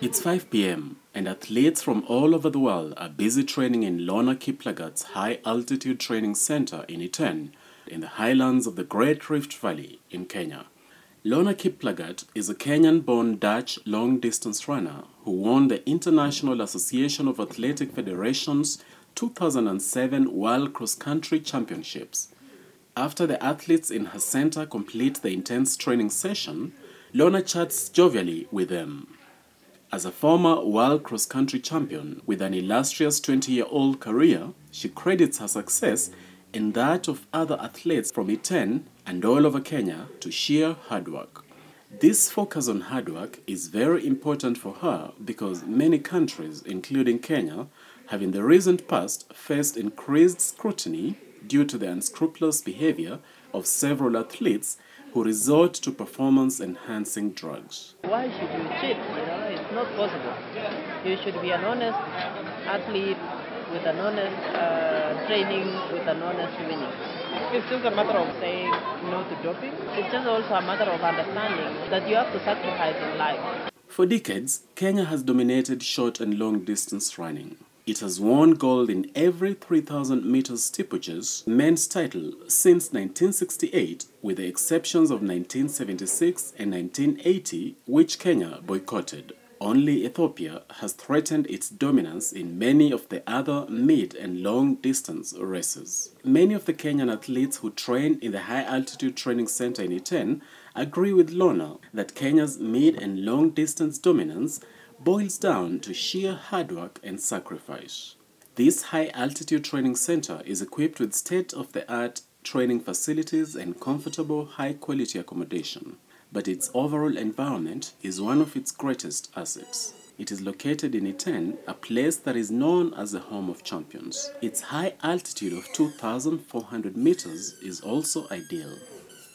It's 5 p.m., and athletes from all over the world are busy training in Lornah Kiplagat's High Altitude Training Center in Iten, in the highlands of the Great Rift Valley in Kenya. Lornah Kiplagat is a Kenyan born Dutch long distance runner who won the International Association of Athletic Federations 2007 World Cross Country Championships. After the athletes in her center complete the intense training session, Lornah chats jovially with them. As a former world cross country champion with an illustrious 20 year old career, she credits her success and that of other athletes from Iten and all over Kenya to sheer hard work. This focus on hard work is very important for her because many countries, including Kenya, have in the recent past faced increased scrutiny due to the unscrupulous behavior of several athletes who resort to performance enhancing drugs. Why should you cheat? You know, it's not possible. You should be an honest athlete with an honest uh, training, with an honest winning. It's just a matter of saying no to doping. It's just also a matter of understanding that you have to sacrifice in life. For decades, Kenya has dominated short and long distance running. It has won gold in every 3,000 meters steeplechase men's title since 1968, with the exceptions of 1976 and 1980, which Kenya boycotted. Only Ethiopia has threatened its dominance in many of the other mid and long distance races. Many of the Kenyan athletes who train in the High Altitude Training Center in Iten agree with Lornah that Kenya's mid and long distance dominance boils down to sheer hard work and sacrifice. This high altitude training center is equipped with state of the art training facilities and comfortable, high quality accommodation, but its overall environment is one of its greatest assets. It is located in Iten, a place that is known as the home of champions. Its high altitude of 2,400 meters is also ideal.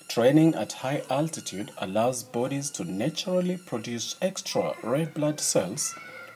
Training at high altitude allows bodies to naturally produce extra red blood cells,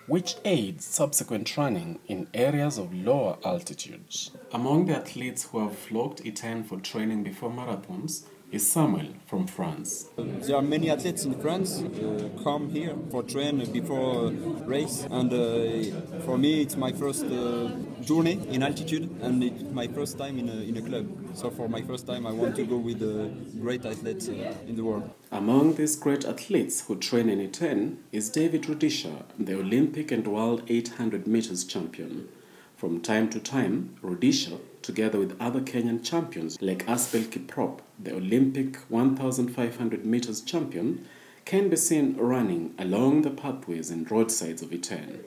which aids subsequent running in areas of lower altitudes. Among the athletes who have flocked Iten for training before marathons is Samuel from France. There are many athletes in France uh, come here for train before race, and uh, for me it's my first uh, journey in altitude, and it's my first time in a, in a club. So for my first time, I want to go with the great athletes uh, in the world. Among these great athletes who train in Iten is David Rudisha, the Olympic and World 800 meters champion. From time to time, Rudisha, together with other Kenyan champions like Asbel Kiprop, the Olympic 1,500 meters champion, can be seen running along the pathways and roadsides of Iten.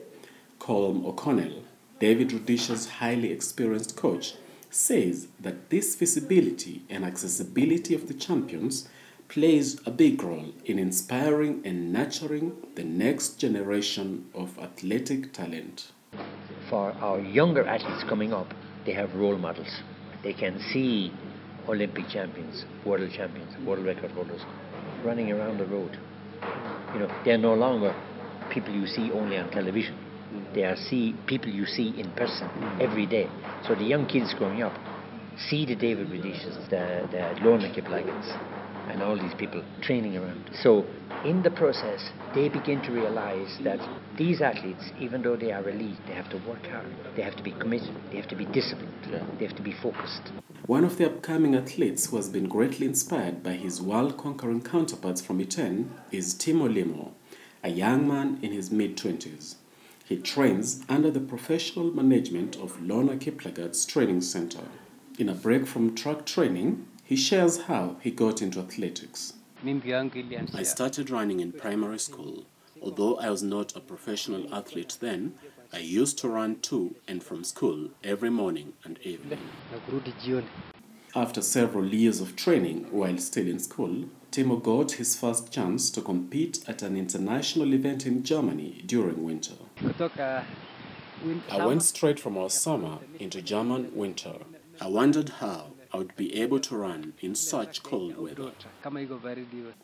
Colm O'Connell, David Rudisha's highly experienced coach, says that this visibility and accessibility of the champions plays a big role in inspiring and nurturing the next generation of athletic talent. For our younger athletes coming up, they have role models. They can see Olympic champions, world champions, world record holders running around the road. You know, they're no longer people you see only on television. They are see people you see in person every day. So the young kids growing up see the David Rudishas, the, the Lornah Kiplagats, and all these people training around. So in the process, they begin to realize that these athletes, even though they are elite, they have to work hard, they have to be committed, they have to be disciplined, they have to be focused. One of the upcoming athletes who has been greatly inspired by his world conquering counterparts from Iten is Timo Limo, a young man in his mid 20s. He trains under the professional management of Lornah Kiplagat's training center. In a break from track training, he shares how he got into athletics. I started running in primary school. Although I was not a professional athlete then, I used to run to and from school every morning and evening. After several years of training while still in school, Timo got his first chance to compete at an international event in Germany during winter. I went straight from our summer into German winter. I wondered how I would be able to run in such cold weather.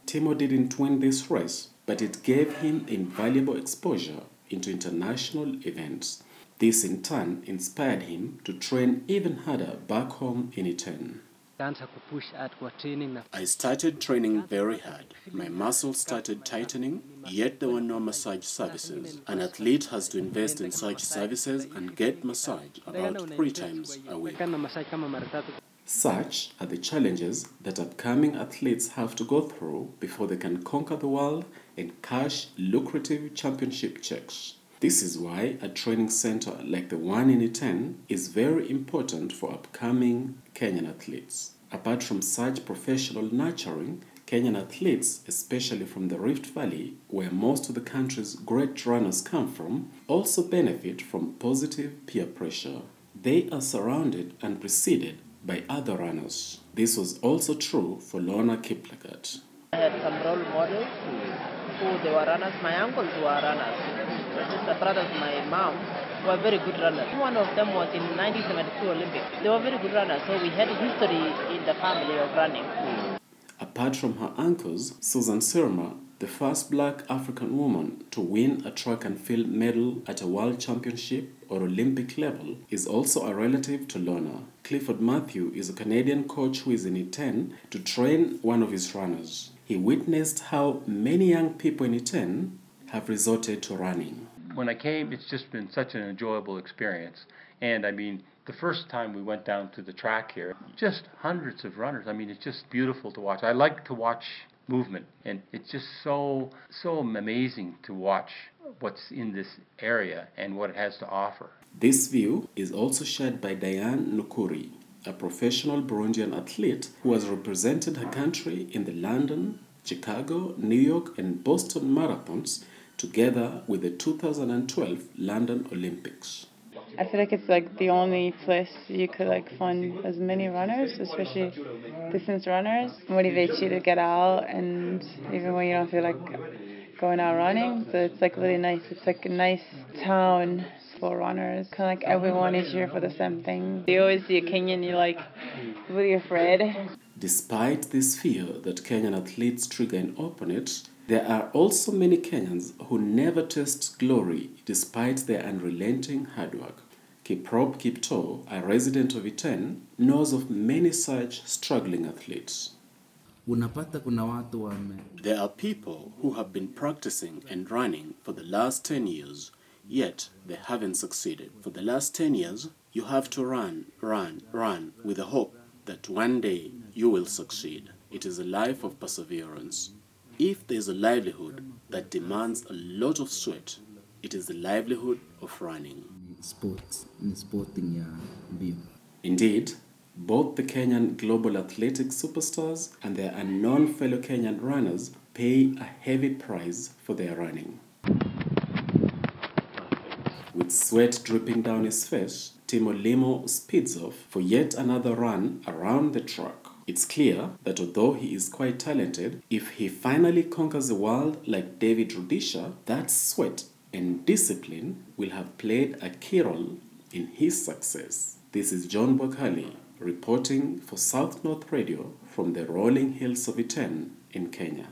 Timo didn't win this race, but it gave him invaluable exposure into international events. This in turn inspired him to train even harder back home in Iten. nikaanza kupush hard kwa training na I started training very hard. My muscles started tightening, yet there were no massage services. An athlete has to invest in such services and get massage about three times a week. Such are the challenges that upcoming athletes have to go through before they can conquer the world and cash lucrative championship checks. This is why a training center like the one in Iten is very important for upcoming Kenyan athletes. Apart from such professional nurturing, Kenyan athletes, especially from the Rift Valley, where most of the country's great runners come from, also benefit from positive peer pressure. They are surrounded and preceded by other runners. This was also true for Lornah Kiplagat. I had some role models who they were runners. My uncles were runners. My sister brothers, my mom were very good runners. One of them was in 1972 Olympics. They were very good runners, so we had history in the family of running. Apart from her uncles, Susan Sirma, the first black African woman to win a track and field medal at a world championship or Olympic level, is also a relative to Lornah. Clifford Matthew is a Canadian coach who is in Iten to train one of his runners. He witnessed how many young people in Iten have resorted to running. when I came, it's just been such an enjoyable experience. And I mean, the first time we went down to the track here, just hundreds of runners. I mean, it's just beautiful to watch. I like to watch movement, and it's just so so amazing to watch what's in this area and what it has to offer. This view is also shared by Diane Nukuri, a professional Burundian athlete who has represented her country in the London, Chicago, New York, and Boston marathons together with the 2012 London Olympics. I feel like it's like the only place you could like find as many runners, especially distance runners, motivates you to get out and even when you don't feel like going out running. So it's like really nice. It's like a nice town for runners. Kind of like everyone is here for the same thing. You always see a Kenyan, you're like really afraid. Despite this fear that Kenyan athletes trigger in opponents, there are also many Kenyans who never taste glory despite their unrelenting hard work. Kiprop Kipto, a resident of Iten, knows of many such struggling athletes. unapata kuna watu wame There are people who have been practicing and running for the last 10 years, yet they haven't succeeded. For the last 10 years, you have to run, run, run with the hope that one day you will succeed. It is a life of perseverance. If there is a livelihood that demands a lot of sweat, it is the livelihood of running. sport ni sporting ya mbio Indeed, both the Kenyan global athletics superstars and their unknown fellow Kenyan runners pay a heavy price for their running. With sweat dripping down his face, Timo Limo speeds off for yet another run around the track. It's clear that although he is quite talented, if he finally conquers the world like David Rudisha, that sweat and discipline will have played a key role in his success. This is John Bwakali reporting for South North Radio from the rolling hills of Iten in Kenya.